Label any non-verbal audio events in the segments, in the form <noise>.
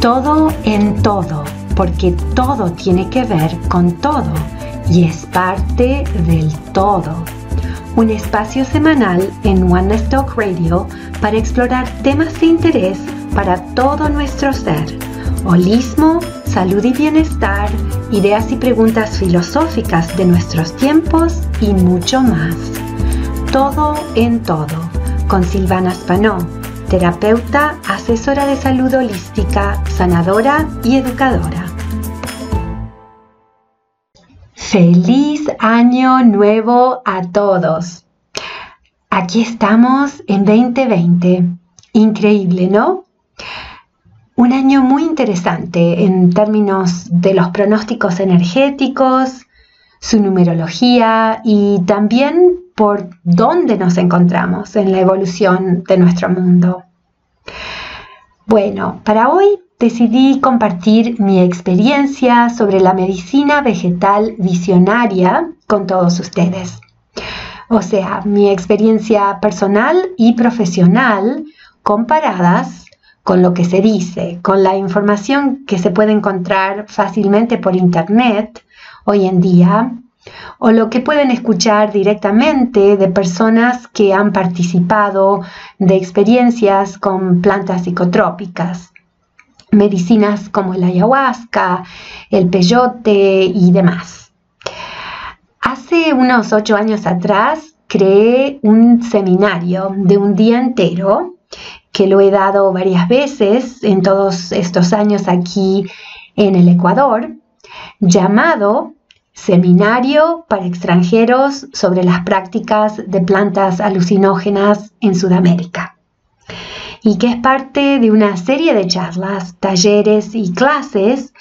Todo en todo, porque todo tiene que ver con todo y es parte del todo. Un espacio semanal en One Talk Radio para explorar temas de interés para todo nuestro ser. Holismo, salud y bienestar, ideas y preguntas filosóficas de nuestros tiempos y mucho más. Todo en todo, con Silvana Spanó, terapeuta, asesora de salud holística, sanadora y educadora. Feliz año nuevo a todos. Aquí estamos en 2020. Increíble, ¿no? Un año muy interesante en términos de los pronósticos energéticos, su numerología y también por dónde nos encontramos en la evolución de nuestro mundo. Bueno, para hoy decidí compartir mi experiencia sobre la medicina vegetal visionaria con todos ustedes. O sea, mi experiencia personal y profesional comparadas con lo que se dice, con la información que se puede encontrar fácilmente por Internet hoy en día, o lo que pueden escuchar directamente de personas que han participado de experiencias con plantas psicotrópicas medicinas como el ayahuasca, el peyote y demás. Hace unos ocho años atrás creé un seminario de un día entero que lo he dado varias veces en todos estos años aquí en el Ecuador, llamado Seminario para extranjeros sobre las prácticas de plantas alucinógenas en Sudamérica y que es parte de una serie de charlas, talleres y clases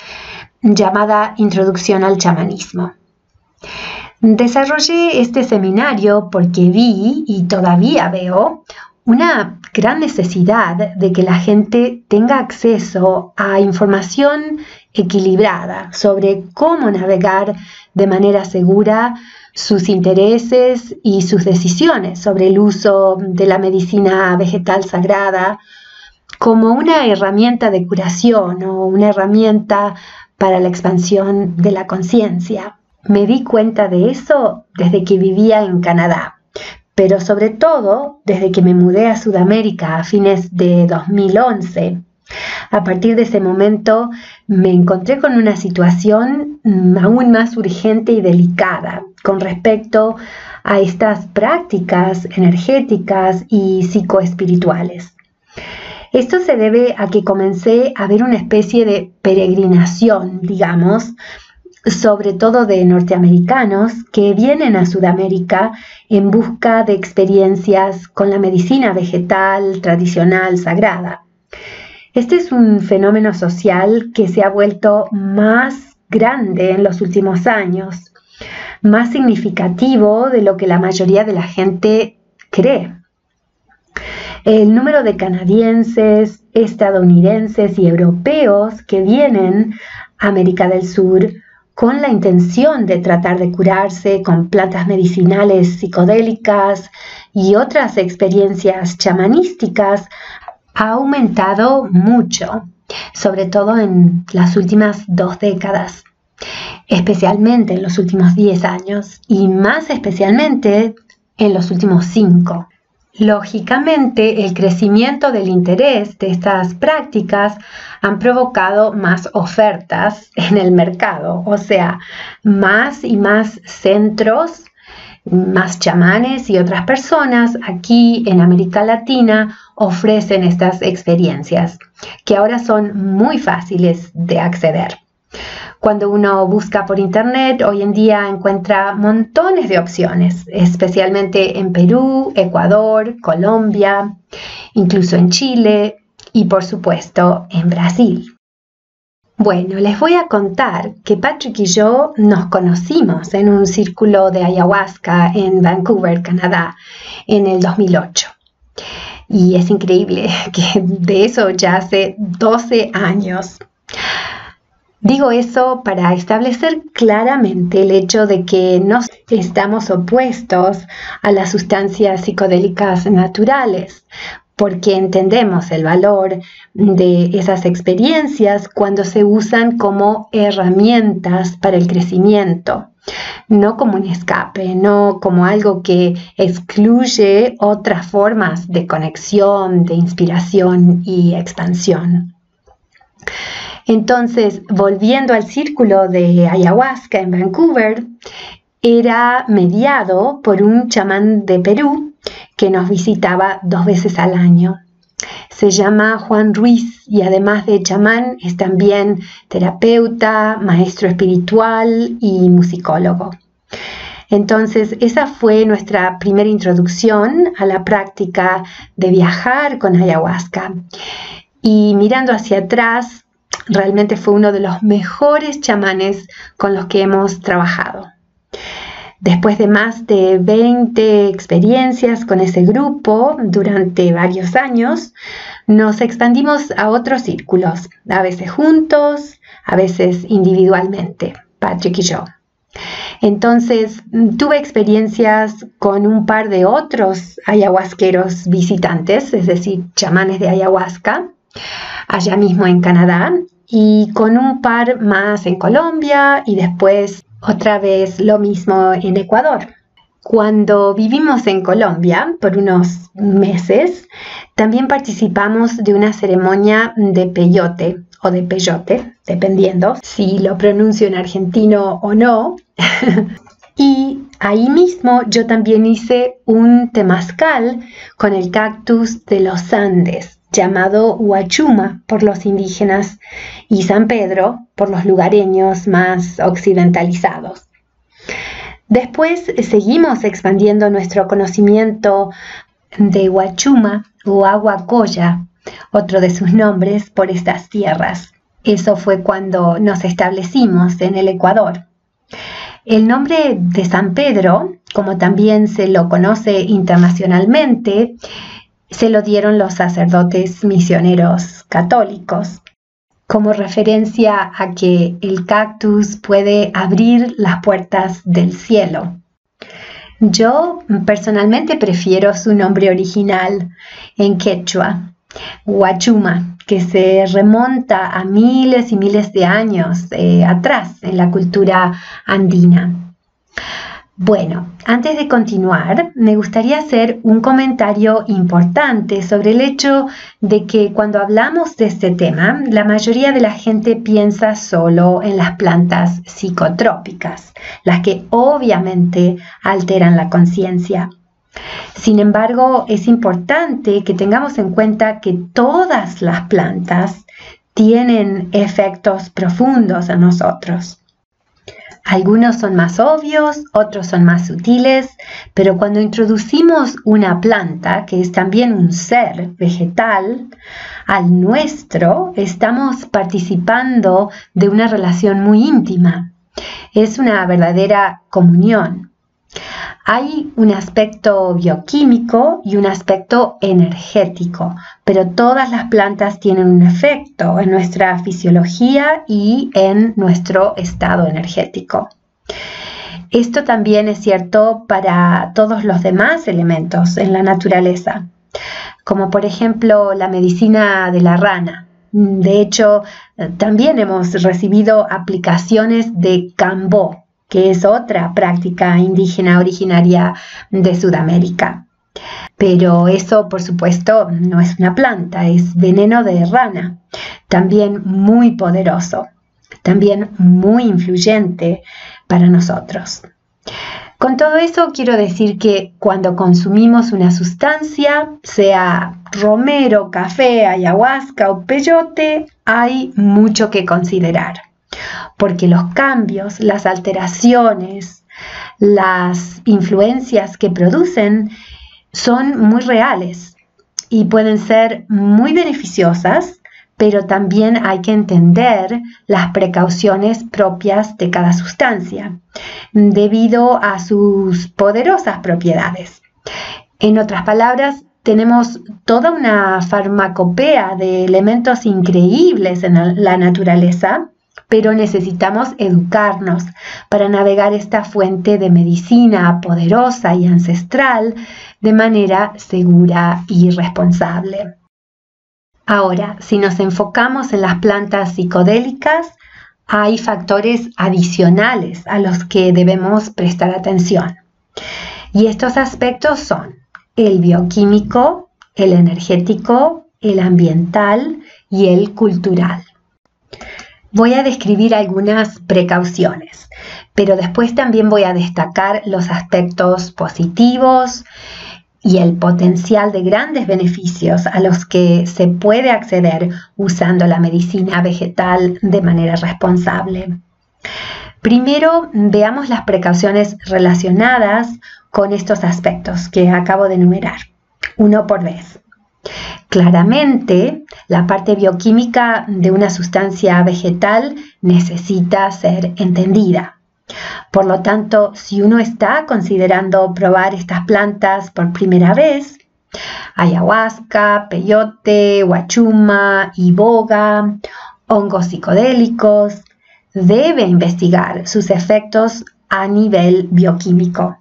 llamada Introducción al Chamanismo. Desarrollé este seminario porque vi y todavía veo una gran necesidad de que la gente tenga acceso a información equilibrada sobre cómo navegar de manera segura sus intereses y sus decisiones sobre el uso de la medicina vegetal sagrada como una herramienta de curación o una herramienta para la expansión de la conciencia. Me di cuenta de eso desde que vivía en Canadá, pero sobre todo desde que me mudé a Sudamérica a fines de 2011 a partir de ese momento me encontré con una situación mm, aún más urgente y delicada con respecto a estas prácticas energéticas y psicoespirituales. Esto se debe a que comencé a ver una especie de peregrinación, digamos, sobre todo de norteamericanos que vienen a Sudamérica en busca de experiencias con la medicina vegetal tradicional sagrada. Este es un fenómeno social que se ha vuelto más grande en los últimos años, más significativo de lo que la mayoría de la gente cree. El número de canadienses, estadounidenses y europeos que vienen a América del Sur con la intención de tratar de curarse con plantas medicinales psicodélicas y otras experiencias chamanísticas ha aumentado mucho, sobre todo en las últimas dos décadas, especialmente en los últimos 10 años y más especialmente en los últimos 5. Lógicamente, el crecimiento del interés de estas prácticas han provocado más ofertas en el mercado, o sea, más y más centros, más chamanes y otras personas aquí en América Latina ofrecen estas experiencias, que ahora son muy fáciles de acceder. Cuando uno busca por internet, hoy en día encuentra montones de opciones, especialmente en Perú, Ecuador, Colombia, incluso en Chile y por supuesto en Brasil. Bueno, les voy a contar que Patrick y yo nos conocimos en un círculo de ayahuasca en Vancouver, Canadá, en el 2008. Y es increíble <laughs> que de eso ya hace 12 años. Digo eso para establecer claramente el hecho de que no estamos opuestos a las sustancias psicodélicas naturales, porque entendemos el valor de esas experiencias cuando se usan como herramientas para el crecimiento, no como un escape, no como algo que excluye otras formas de conexión, de inspiración y expansión. Entonces, volviendo al círculo de ayahuasca en Vancouver, era mediado por un chamán de Perú que nos visitaba dos veces al año. Se llama Juan Ruiz y además de chamán es también terapeuta, maestro espiritual y musicólogo. Entonces, esa fue nuestra primera introducción a la práctica de viajar con ayahuasca. Y mirando hacia atrás, realmente fue uno de los mejores chamanes con los que hemos trabajado. Después de más de 20 experiencias con ese grupo durante varios años, nos expandimos a otros círculos, a veces juntos, a veces individualmente, Patrick y yo. Entonces, tuve experiencias con un par de otros ayahuasqueros visitantes, es decir, chamanes de ayahuasca, allá mismo en Canadá, y con un par más en Colombia y después otra vez lo mismo en Ecuador. Cuando vivimos en Colombia por unos meses, también participamos de una ceremonia de peyote o de peyote, dependiendo si lo pronuncio en argentino o no. <laughs> y ahí mismo yo también hice un temazcal con el cactus de los Andes llamado Huachuma por los indígenas y San Pedro por los lugareños más occidentalizados. Después seguimos expandiendo nuestro conocimiento de Huachuma o Aguacoya, otro de sus nombres, por estas tierras. Eso fue cuando nos establecimos en el Ecuador. El nombre de San Pedro, como también se lo conoce internacionalmente, se lo dieron los sacerdotes misioneros católicos como referencia a que el cactus puede abrir las puertas del cielo. Yo personalmente prefiero su nombre original en quechua, Huachuma, que se remonta a miles y miles de años eh, atrás en la cultura andina. Bueno, antes de continuar, me gustaría hacer un comentario importante sobre el hecho de que cuando hablamos de este tema, la mayoría de la gente piensa solo en las plantas psicotrópicas, las que obviamente alteran la conciencia. Sin embargo, es importante que tengamos en cuenta que todas las plantas tienen efectos profundos en nosotros. Algunos son más obvios, otros son más sutiles, pero cuando introducimos una planta, que es también un ser vegetal, al nuestro, estamos participando de una relación muy íntima. Es una verdadera comunión. Hay un aspecto bioquímico y un aspecto energético, pero todas las plantas tienen un efecto en nuestra fisiología y en nuestro estado energético. Esto también es cierto para todos los demás elementos en la naturaleza, como por ejemplo la medicina de la rana. De hecho, también hemos recibido aplicaciones de cambó, que es otra práctica indígena originaria de Sudamérica. Pero eso, por supuesto, no es una planta, es veneno de rana, también muy poderoso, también muy influyente para nosotros. Con todo eso quiero decir que cuando consumimos una sustancia, sea romero, café, ayahuasca o peyote, hay mucho que considerar porque los cambios, las alteraciones, las influencias que producen son muy reales y pueden ser muy beneficiosas, pero también hay que entender las precauciones propias de cada sustancia debido a sus poderosas propiedades. En otras palabras, tenemos toda una farmacopea de elementos increíbles en la naturaleza pero necesitamos educarnos para navegar esta fuente de medicina poderosa y ancestral de manera segura y responsable. Ahora, si nos enfocamos en las plantas psicodélicas, hay factores adicionales a los que debemos prestar atención. Y estos aspectos son el bioquímico, el energético, el ambiental y el cultural. Voy a describir algunas precauciones, pero después también voy a destacar los aspectos positivos y el potencial de grandes beneficios a los que se puede acceder usando la medicina vegetal de manera responsable. Primero, veamos las precauciones relacionadas con estos aspectos que acabo de enumerar, uno por vez. Claramente, la parte bioquímica de una sustancia vegetal necesita ser entendida. Por lo tanto, si uno está considerando probar estas plantas por primera vez, ayahuasca, peyote, huachuma, iboga, hongos psicodélicos, debe investigar sus efectos a nivel bioquímico.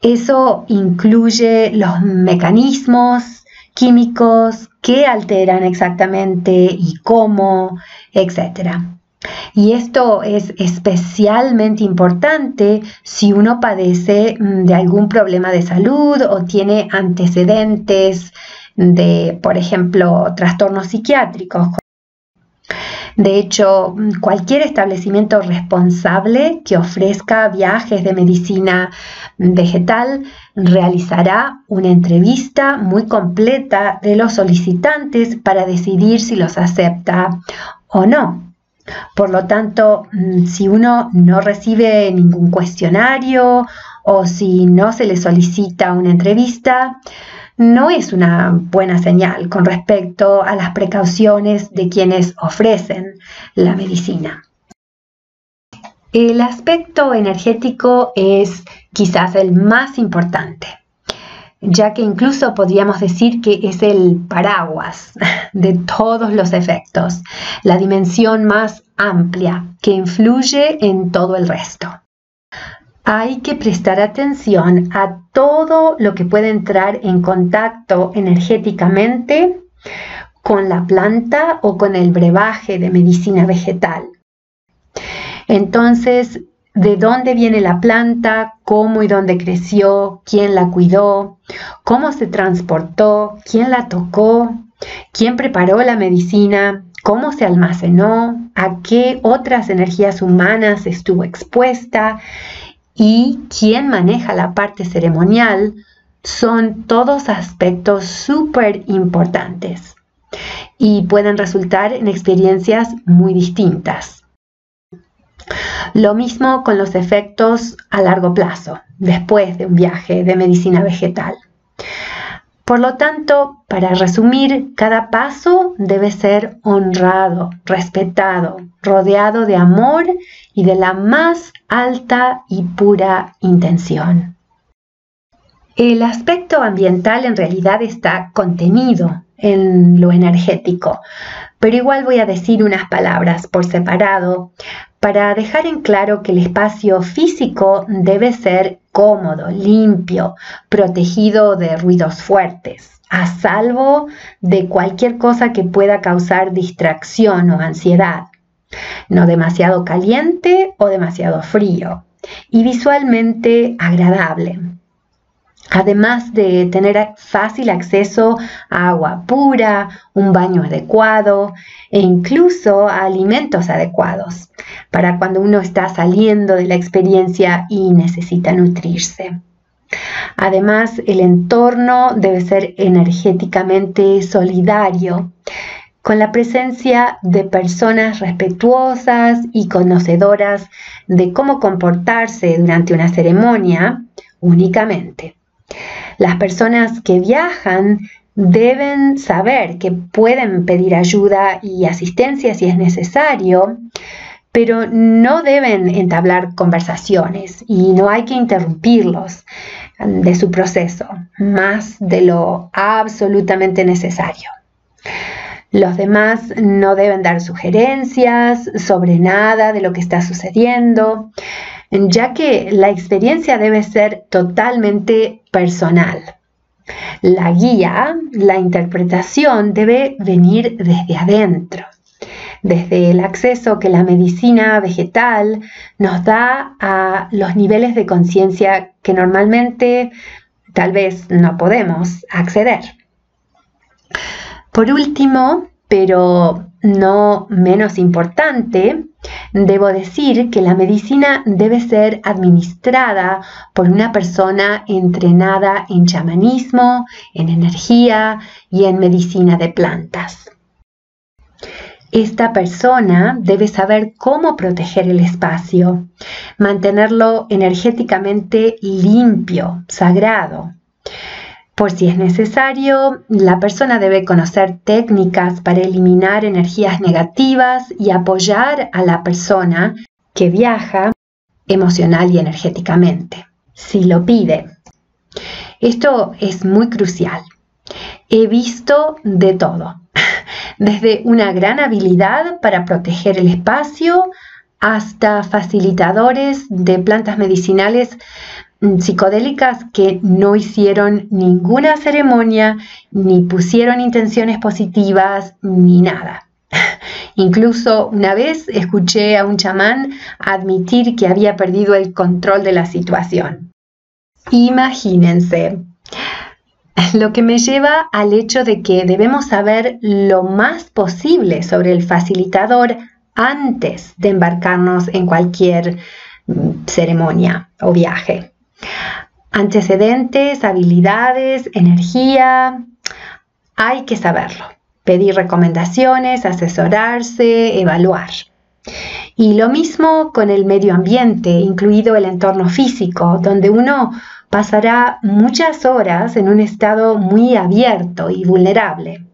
Eso incluye los mecanismos químicos que alteran exactamente y cómo, etc. Y esto es especialmente importante si uno padece mm, de algún problema de salud o tiene antecedentes de, por ejemplo, trastornos psiquiátricos de hecho, cualquier establecimiento responsable que ofrezca viajes de medicina vegetal realizará una entrevista muy completa de los solicitantes para decidir si los acepta o no. Por lo tanto, mm, si uno no recibe ningún cuestionario o si no se le solicita una entrevista, no es una buena señal con respecto a las precauciones de quienes ofrecen la medicina. El aspecto energético es quizás el más importante, ya que incluso podríamos decir que es el paraguas <laughs> de todos los efectos, la dimensión más amplia que influye en todo el resto hay que prestar atención a todo lo que puede entrar en contacto energéticamente con la planta o con el brebaje de medicina vegetal. Entonces, ¿de dónde viene la planta? ¿Cómo y dónde creció? ¿Quién la cuidó? ¿Cómo se transportó? ¿Quién la tocó? ¿Quién preparó la medicina? ¿Cómo se almacenó? ¿A qué otras energías humanas estuvo expuesta? Y quién maneja la parte ceremonial son todos aspectos súper importantes y pueden resultar en experiencias muy distintas. Lo mismo con los efectos a largo plazo, después de un viaje de medicina vegetal. Por lo tanto, para resumir, cada paso debe ser honrado, respetado, rodeado de amor y de la más alta y pura intención. El aspecto ambiental en realidad está contenido en lo energético, pero igual voy a decir unas palabras por separado para dejar en claro que el espacio físico debe ser cómodo, limpio, protegido de ruidos fuertes, a salvo de cualquier cosa que pueda causar distracción o ansiedad no demasiado caliente o demasiado frío, y visualmente agradable. Además de tener fácil acceso a agua pura, un baño adecuado e incluso a alimentos adecuados para cuando uno está saliendo de la experiencia y necesita nutrirse. Además, el entorno debe ser energéticamente solidario con la presencia de personas respetuosas y conocedoras de cómo comportarse durante una ceremonia únicamente. Las personas que viajan deben saber que pueden pedir ayuda y asistencia si es necesario, pero no deben entablar conversaciones y no hay que interrumpirlos de su proceso más de lo absolutamente necesario. Los demás no deben dar sugerencias sobre nada de lo que está sucediendo, ya que la experiencia debe ser totalmente personal. La guía, la interpretación debe venir desde adentro, desde el acceso que la medicina vegetal nos da a los niveles de conciencia que normalmente tal vez no podemos acceder. Por último, pero no menos importante, debo decir que la medicina debe ser administrada por una persona entrenada en chamanismo, en energía y en medicina de plantas. Esta persona debe saber cómo proteger el espacio, mantenerlo energéticamente limpio, sagrado, por si es necesario, la persona debe conocer técnicas para eliminar energías negativas y apoyar a la persona que viaja emocional y energéticamente, si lo pide. Esto es muy crucial. He visto de todo, <laughs> desde una gran habilidad para proteger el espacio hasta facilitadores de plantas medicinales psicodélicas que no hicieron ninguna ceremonia, ni pusieron intenciones positivas, ni nada. <laughs> Incluso una vez escuché a un chamán admitir que había perdido el control de la situación. Imagínense, lo que me lleva al hecho de que debemos saber lo más posible sobre el facilitador antes de embarcarnos en cualquier mm, ceremonia o viaje. Antecedentes, habilidades, energía, hay que saberlo. Pedir recomendaciones, asesorarse, evaluar. Y lo mismo con el medio ambiente, incluido el entorno físico, donde uno pasará muchas horas en un estado muy abierto y vulnerable.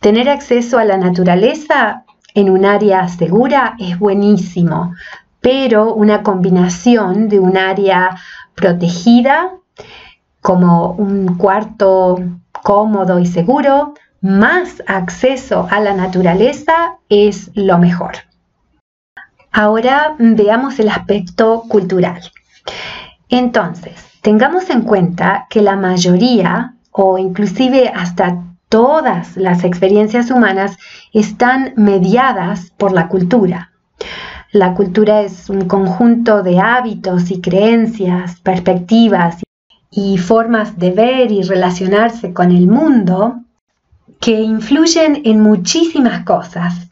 Tener acceso a la naturaleza en un área segura es buenísimo, pero una combinación de un área protegida como un cuarto cómodo y seguro, más acceso a la naturaleza es lo mejor. Ahora veamos el aspecto cultural. Entonces, tengamos en cuenta que la mayoría o inclusive hasta todas las experiencias humanas están mediadas por la cultura. La cultura es un conjunto de hábitos y creencias, perspectivas y formas de ver y relacionarse con el mundo que influyen en muchísimas cosas.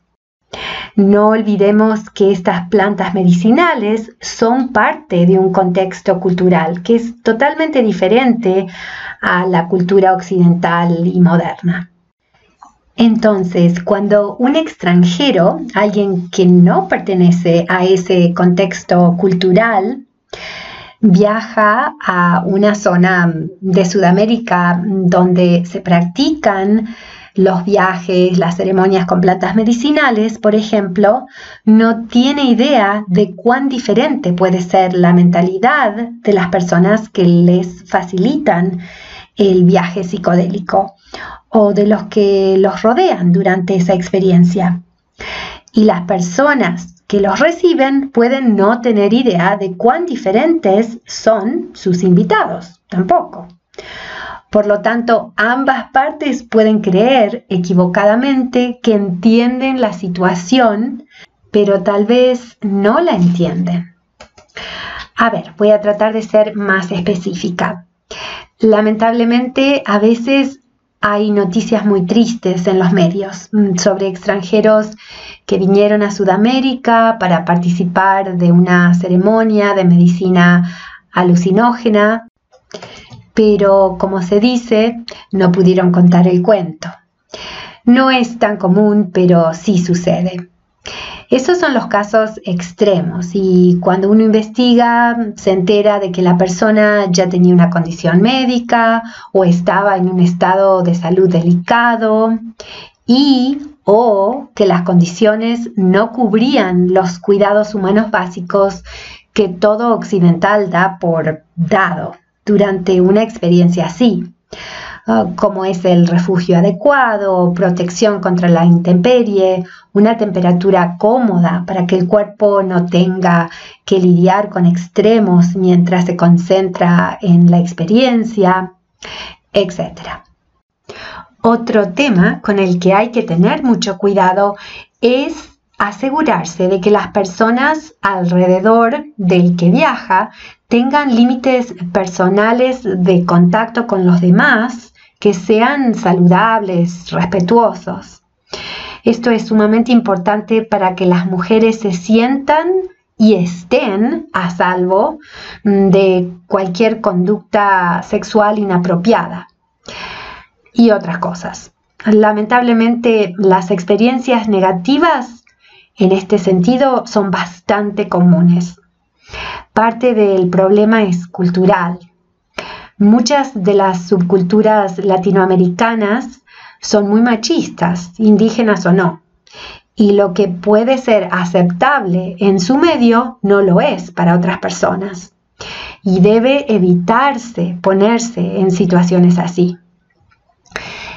No olvidemos que estas plantas medicinales son parte de un contexto cultural que es totalmente diferente a la cultura occidental y moderna. Entonces, cuando un extranjero, alguien que no pertenece a ese contexto cultural, viaja a una zona de Sudamérica donde se practican los viajes, las ceremonias con plantas medicinales, por ejemplo, no tiene idea de cuán diferente puede ser la mentalidad de las personas que les facilitan el viaje psicodélico o de los que los rodean durante esa experiencia. Y las personas que los reciben pueden no tener idea de cuán diferentes son sus invitados, tampoco. Por lo tanto, ambas partes pueden creer equivocadamente que entienden la situación, pero tal vez no la entienden. A ver, voy a tratar de ser más específica. Lamentablemente, a veces hay noticias muy tristes en los medios mm, sobre extranjeros que vinieron a Sudamérica para participar de una ceremonia de medicina alucinógena, pero como se dice, no pudieron contar el cuento. No es tan común, pero sí sucede. Esos son los casos extremos y cuando uno investiga se entera de que la persona ya tenía una condición médica o estaba en un estado de salud delicado y o que las condiciones no cubrían los cuidados humanos básicos que todo occidental da por dado durante una experiencia así. Ah, como es el refugio adecuado, protección contra la intemperie, una temperatura cómoda para que el cuerpo no tenga que lidiar con extremos mientras se concentra en la experiencia, etc. Otro tema con el que hay que tener mucho cuidado es asegurarse de que las personas alrededor del que viaja tengan límites personales de contacto con los demás que sean saludables, respetuosos. Esto es sumamente importante para que las mujeres se sientan y estén a salvo mm, de cualquier conducta sexual inapropiada y otras cosas. Lamentablemente las experiencias negativas en este sentido son bastante comunes. Parte del problema es cultural. Muchas de las subculturas latinoamericanas son muy machistas, indígenas o no. Y lo que puede ser aceptable en su medio no lo es para otras personas. Y debe evitarse ponerse en situaciones así.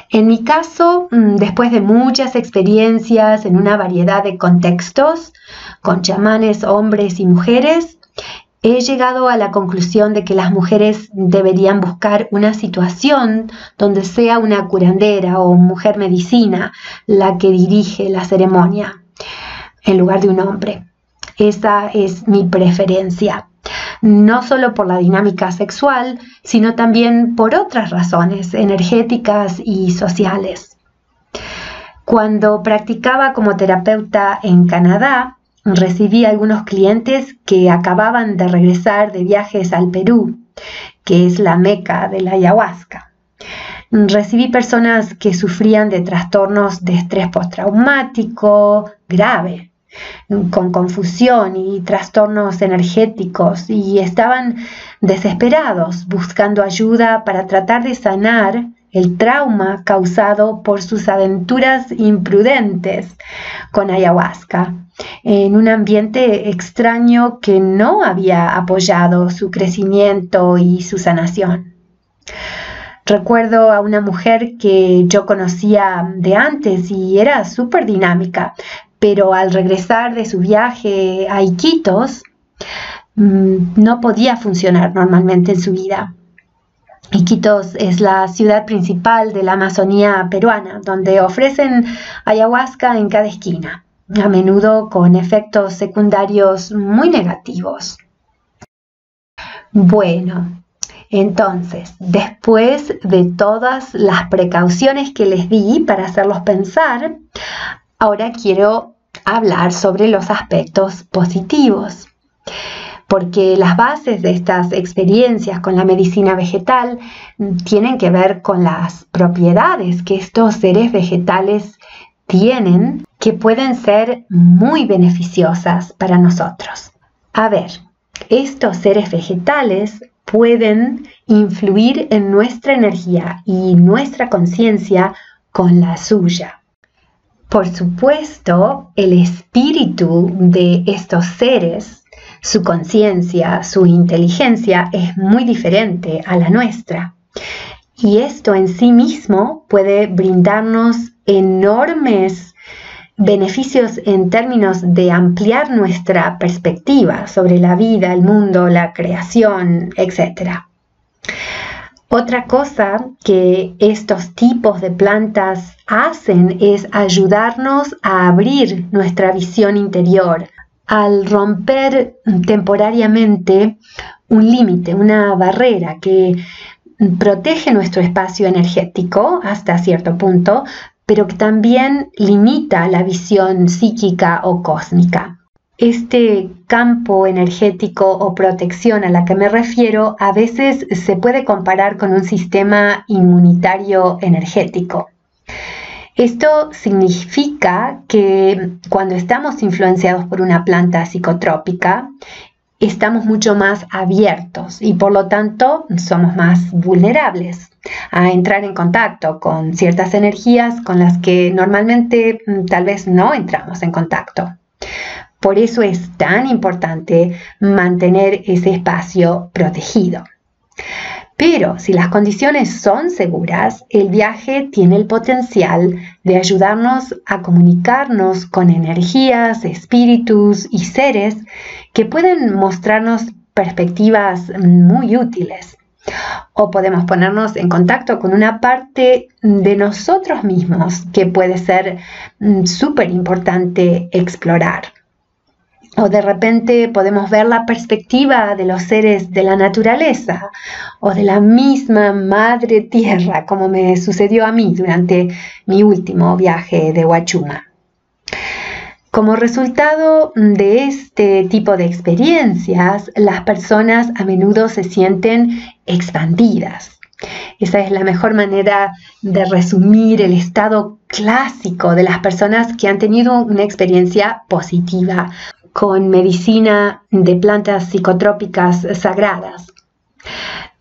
En mi caso, mm, después de muchas experiencias en una variedad de contextos, con chamanes hombres y mujeres, he llegado a la conclusión de que las mujeres deberían buscar una situación donde sea una curandera o mujer medicina la que dirige la ceremonia, en lugar de un hombre. Esa es mi preferencia no solo por la dinámica sexual, sino también por otras razones energéticas y sociales. Cuando practicaba como terapeuta en Canadá, recibí algunos clientes que acababan de regresar de viajes al Perú, que es la meca de la ayahuasca. Recibí personas que sufrían de trastornos de estrés postraumático grave, con confusión y trastornos energéticos y estaban desesperados buscando ayuda para tratar de sanar el trauma causado por sus aventuras imprudentes con ayahuasca en un ambiente extraño que no había apoyado su crecimiento y su sanación. Recuerdo a una mujer que yo conocía de antes y era súper dinámica, pero al regresar de su viaje a Iquitos, mm, no podía funcionar normalmente en su vida. Iquitos es la ciudad principal de la Amazonía peruana, donde ofrecen ayahuasca en cada esquina, a menudo con efectos secundarios muy negativos. Bueno, entonces, después de todas las precauciones que les di para hacerlos pensar, ahora quiero hablar sobre los aspectos positivos, porque las bases de estas experiencias con la medicina vegetal tienen que ver con las propiedades que estos seres vegetales tienen que pueden ser muy beneficiosas para nosotros. A ver, estos seres vegetales pueden influir en nuestra energía y nuestra conciencia con la suya. Por supuesto, el espíritu de estos seres, su conciencia, su inteligencia es muy diferente a la nuestra. Y esto en sí mismo puede brindarnos enormes beneficios en términos de ampliar nuestra perspectiva sobre la vida, el mundo, la creación, etc. Otra cosa que estos tipos de plantas hacen es ayudarnos a abrir nuestra visión interior, al romper temporariamente un límite, una barrera que protege nuestro espacio energético hasta cierto punto, pero que también limita la visión psíquica o cósmica. Este campo energético o protección a la que me refiero a veces se puede comparar con un sistema inmunitario energético. Esto significa que cuando estamos influenciados por una planta psicotrópica, estamos mucho más abiertos y por lo tanto somos más vulnerables a entrar en contacto con ciertas energías con las que normalmente mm, tal vez no entramos en contacto. Por eso es tan importante mantener ese espacio protegido. Pero si las condiciones son seguras, el viaje tiene el potencial de ayudarnos a comunicarnos con energías, espíritus y seres que pueden mostrarnos perspectivas muy útiles. O podemos ponernos en contacto con una parte de nosotros mismos que puede ser mm, súper importante explorar. O de repente podemos ver la perspectiva de los seres de la naturaleza o de la misma madre tierra, como me sucedió a mí durante mi último viaje de Huachuma. Como resultado de este tipo de experiencias, las personas a menudo se sienten expandidas. Esa es la mejor manera de resumir el estado clásico de las personas que han tenido una experiencia positiva con medicina de plantas psicotrópicas sagradas.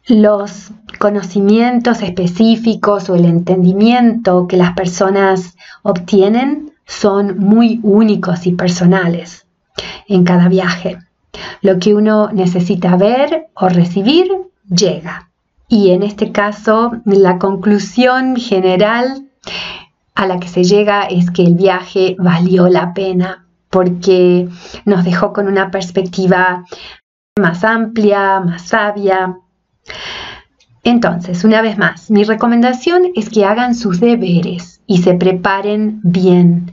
Los conocimientos específicos o el entendimiento que las personas obtienen son muy únicos y personales en cada viaje. Lo que uno necesita ver o recibir llega. Y en este caso, la conclusión general a la que se llega es que el viaje valió la pena porque nos dejó con una perspectiva más amplia, más sabia. Entonces, una vez más, mi recomendación es que hagan sus deberes y se preparen bien.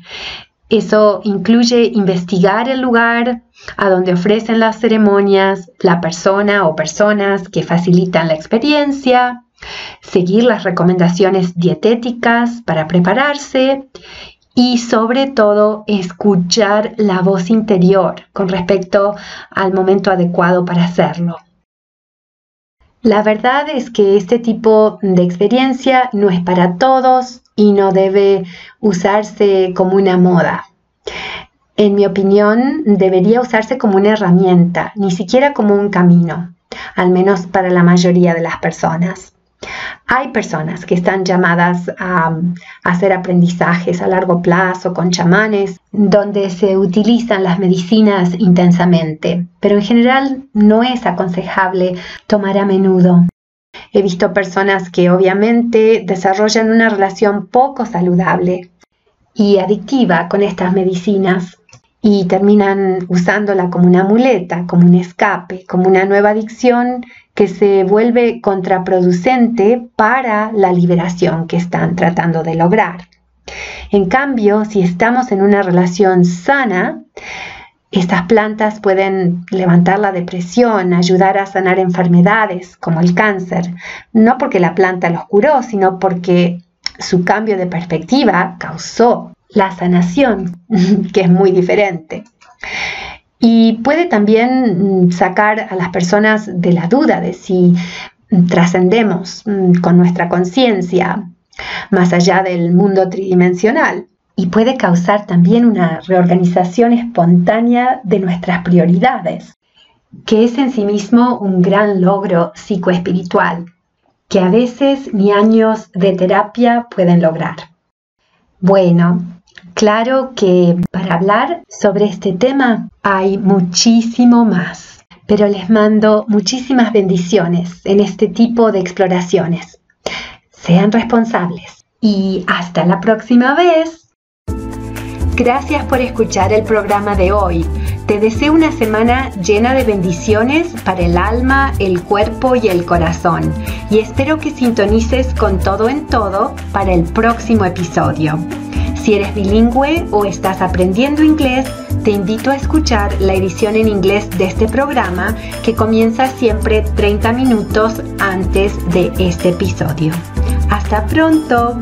Eso incluye investigar el lugar a donde ofrecen las ceremonias, la persona o personas que facilitan la experiencia, seguir las recomendaciones dietéticas para prepararse y sobre todo escuchar la voz interior con respecto al momento adecuado para hacerlo. La verdad es que este tipo de experiencia no es para todos y no debe usarse como una moda. En mi opinión, debería usarse como una herramienta, ni siquiera como un camino, al menos para la mayoría de las personas. Hay personas que están llamadas a, hacer aprendizajes a largo plazo con chamanes, donde se utilizan las medicinas intensamente, pero en general no es aconsejable tomar a menudo. He visto personas que obviamente desarrollan una relación poco saludable y adictiva con estas medicinas y terminan usándola como una muleta, como un escape, como una nueva adicción que se vuelve contraproducente para la liberación que están tratando de lograr. En cambio, si estamos en una relación sana, estas plantas pueden levantar la depresión, ayudar a sanar enfermedades como el cáncer, no porque la planta los curó, sino porque su cambio de perspectiva causó la sanación, <laughs> que es muy diferente. Y puede también mm, sacar a las personas de la duda de si trascendemos mm, con nuestra conciencia más allá del mundo tridimensional. Y puede causar también una reorganización espontánea de nuestras prioridades, que es en sí mismo un gran logro psicoespiritual, que a veces ni años de terapia pueden lograr. Bueno, Claro que para hablar sobre este tema hay muchísimo más, pero les mando muchísimas bendiciones en este tipo de exploraciones. Sean responsables y hasta la próxima vez. Gracias por escuchar el programa de hoy. Te deseo una semana llena de bendiciones para el alma, el cuerpo y el corazón. Y espero que sintonices con todo en todo para el próximo episodio. Si eres bilingüe o estás aprendiendo inglés, te invito a escuchar la edición en inglés de este programa que comienza siempre 30 minutos antes de este episodio. Hasta pronto.